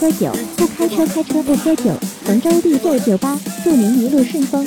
喝酒不开车开车不喝酒。衡州帝舵酒吧祝您一路顺风。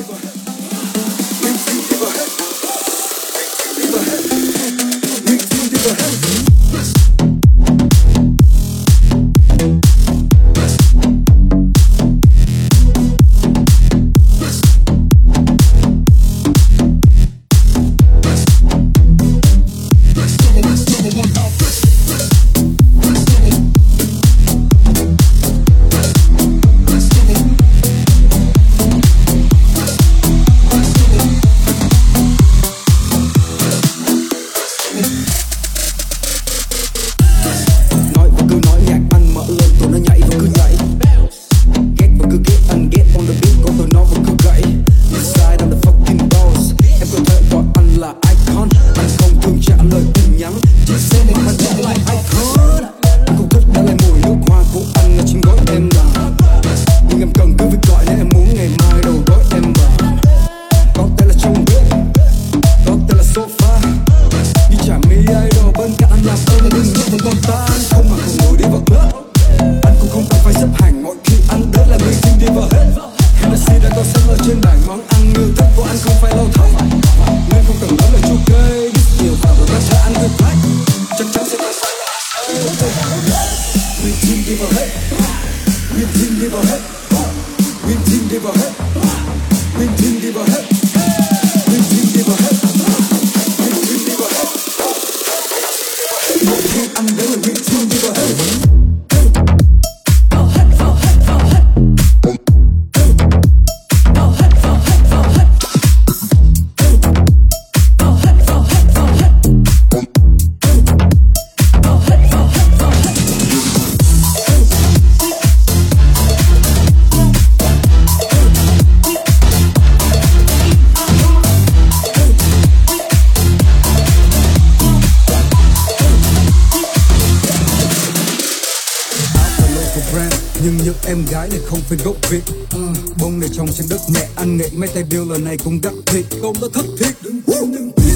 em gái này không phải gốc việt. Ừ. Bông này trong trên đất mẹ ăn nghệ mấy tay bill lần này cũng đặc thịt công đã thất thiệt. Đừng quên đừng biết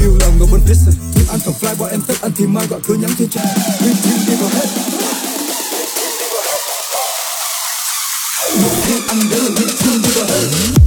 điều là người bên listen ăn còn fly bọn em thích ăn thì mai gọi cứ nhắn tin cho. Mình tin đi vào hết. Một khi ăn đến là mình tin đi vào hết.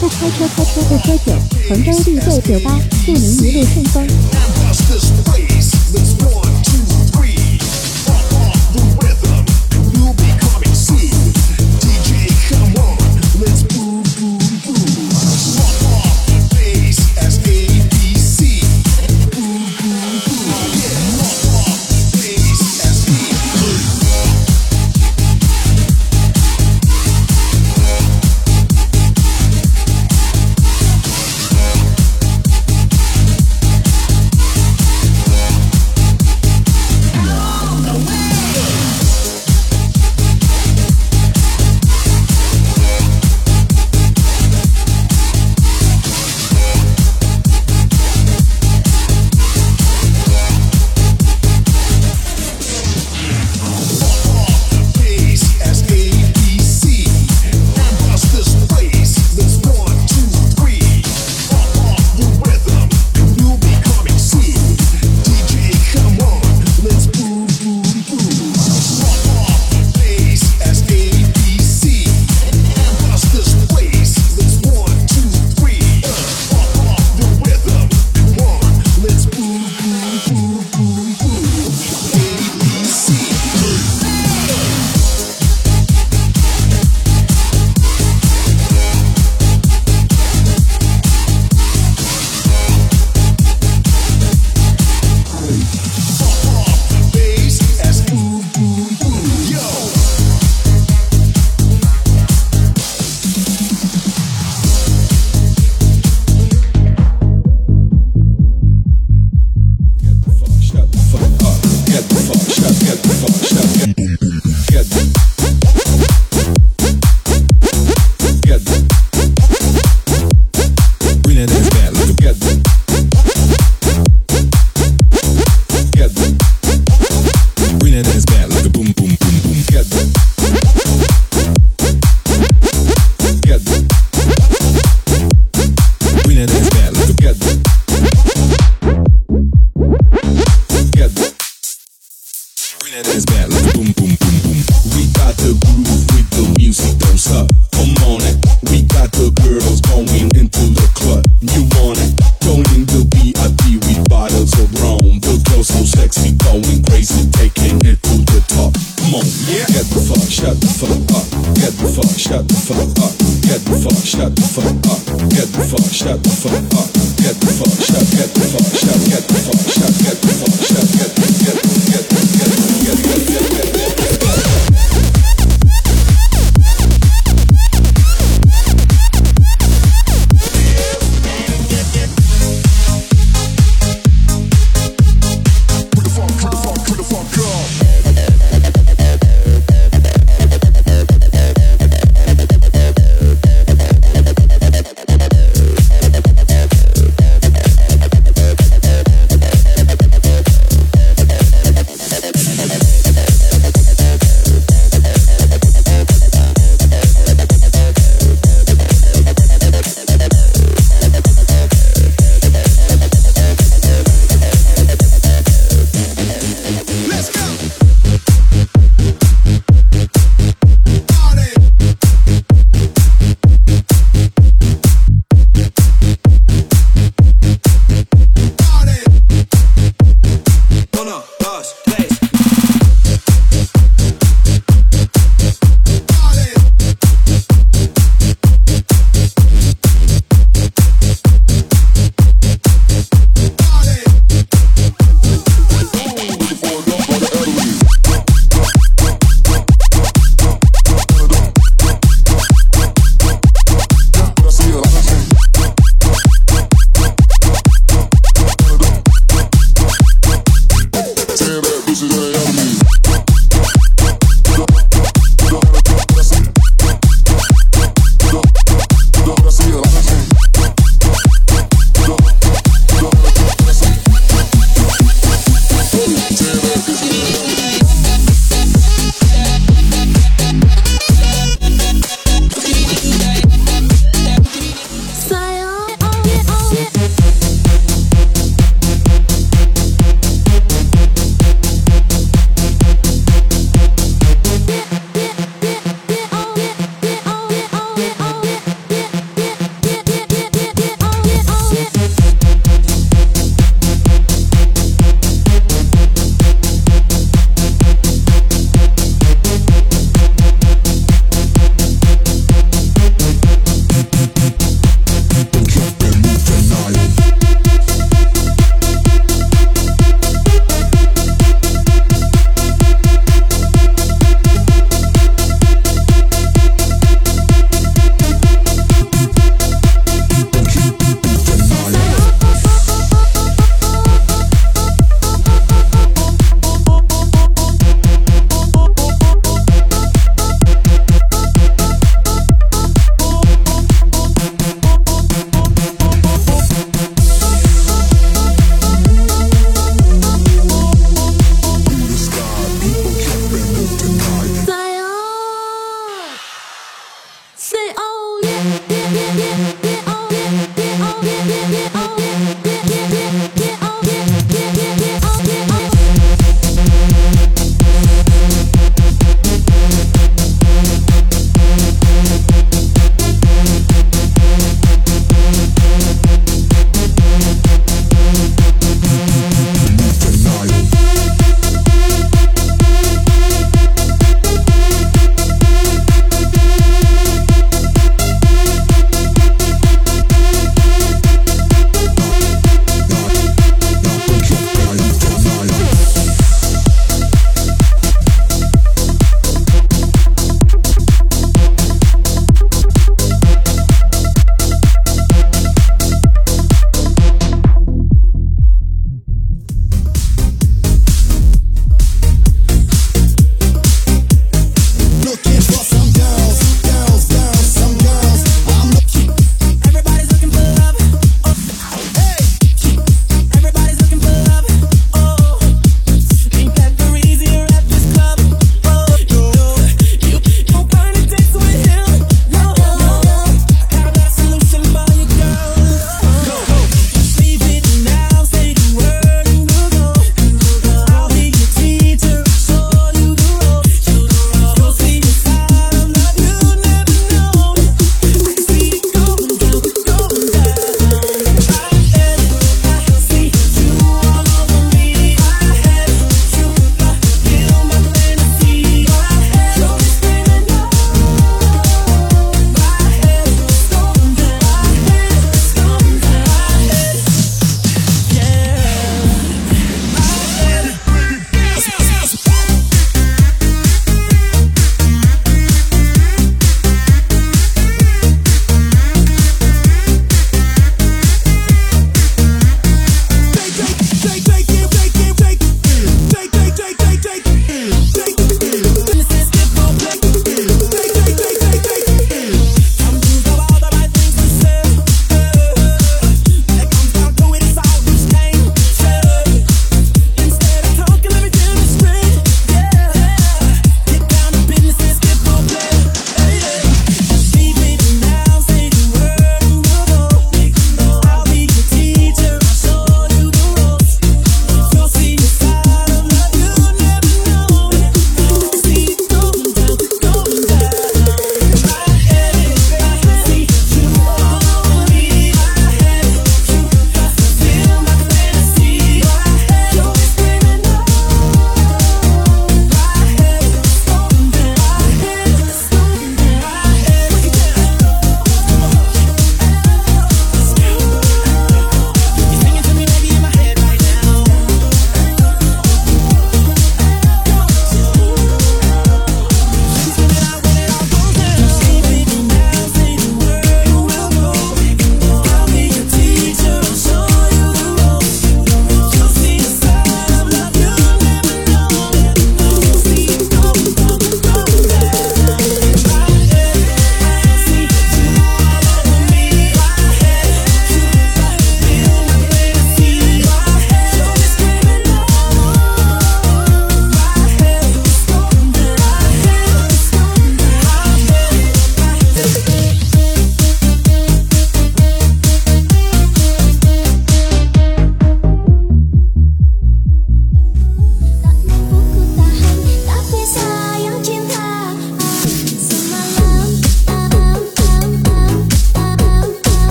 不开车，开车不喝酒。杭州绿豆酒吧，祝您一路顺风。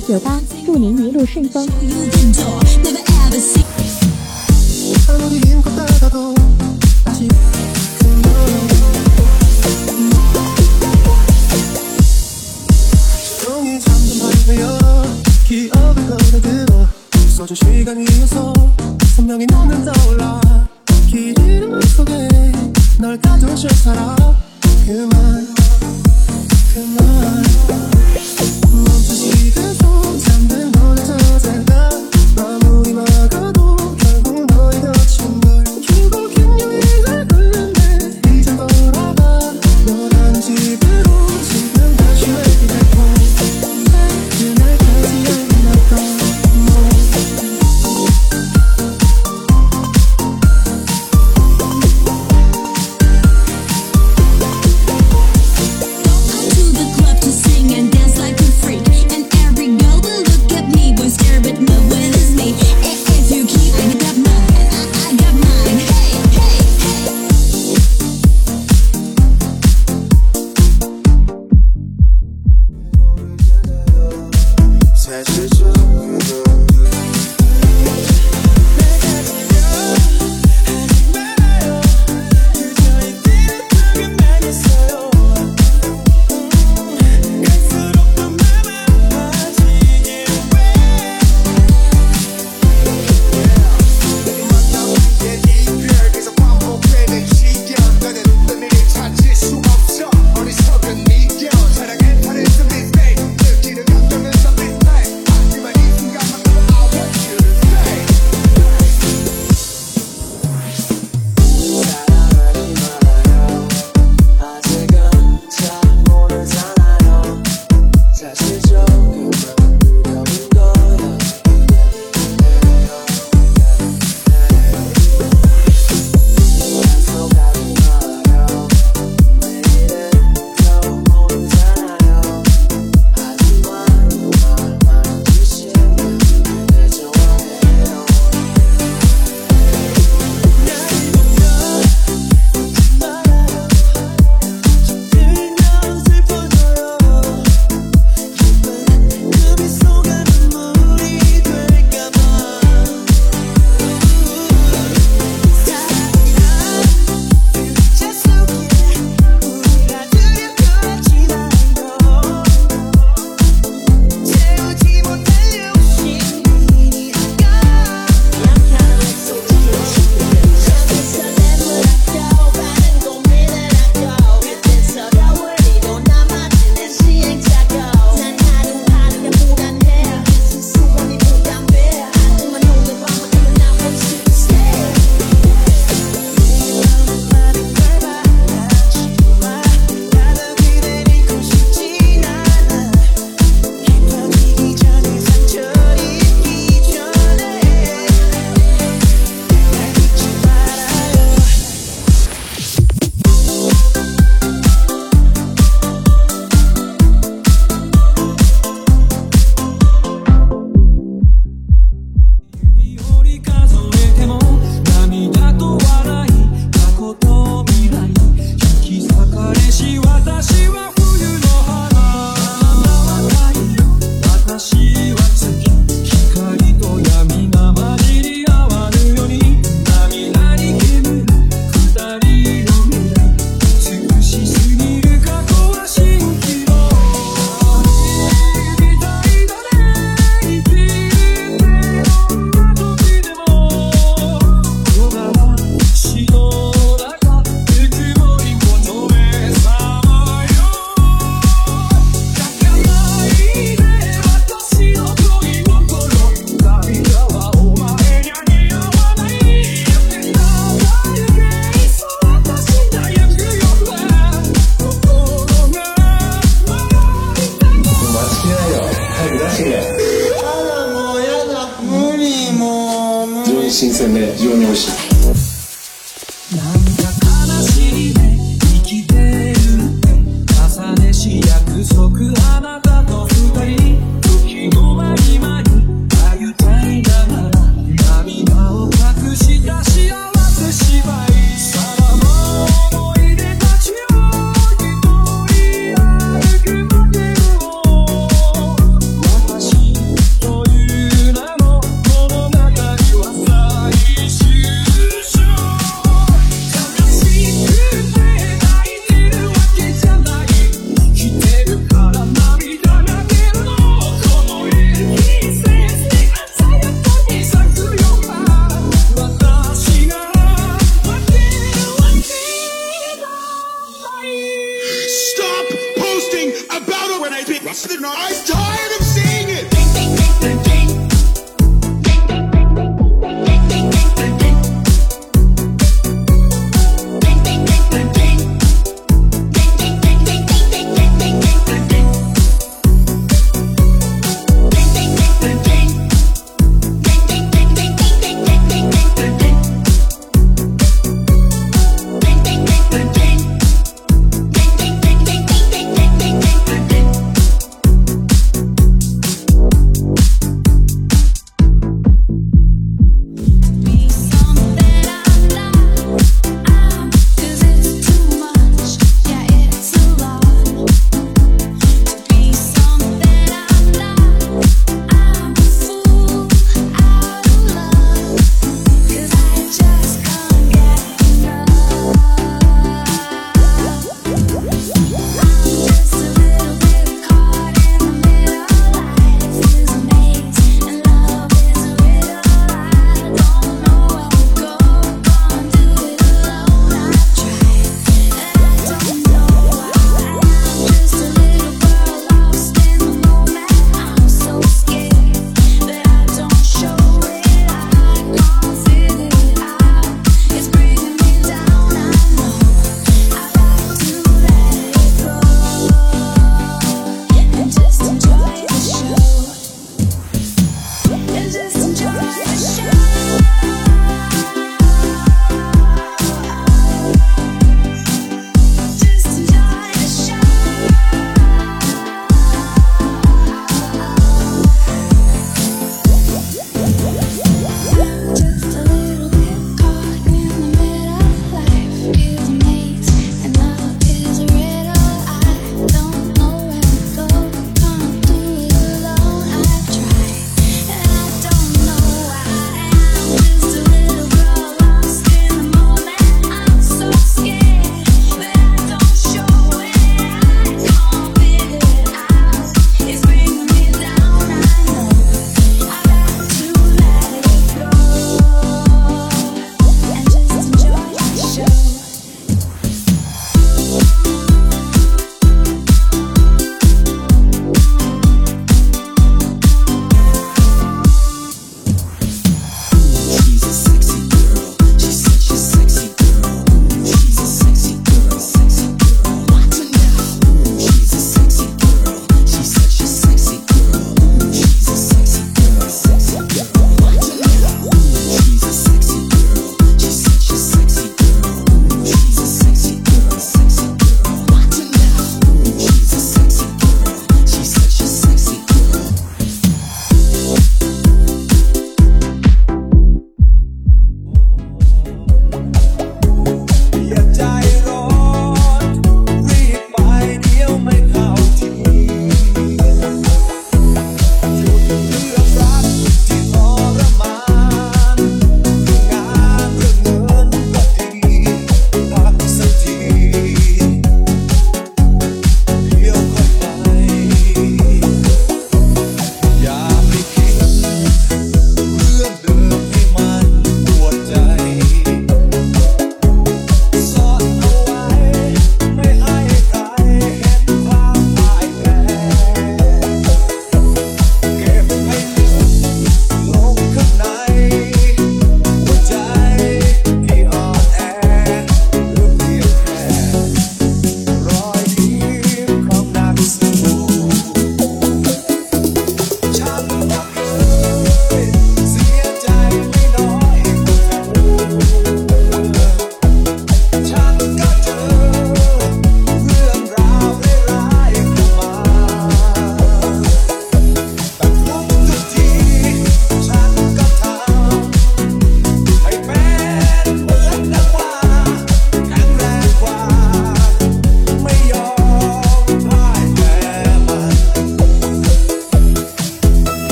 州 DJ 酒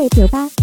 贝酒吧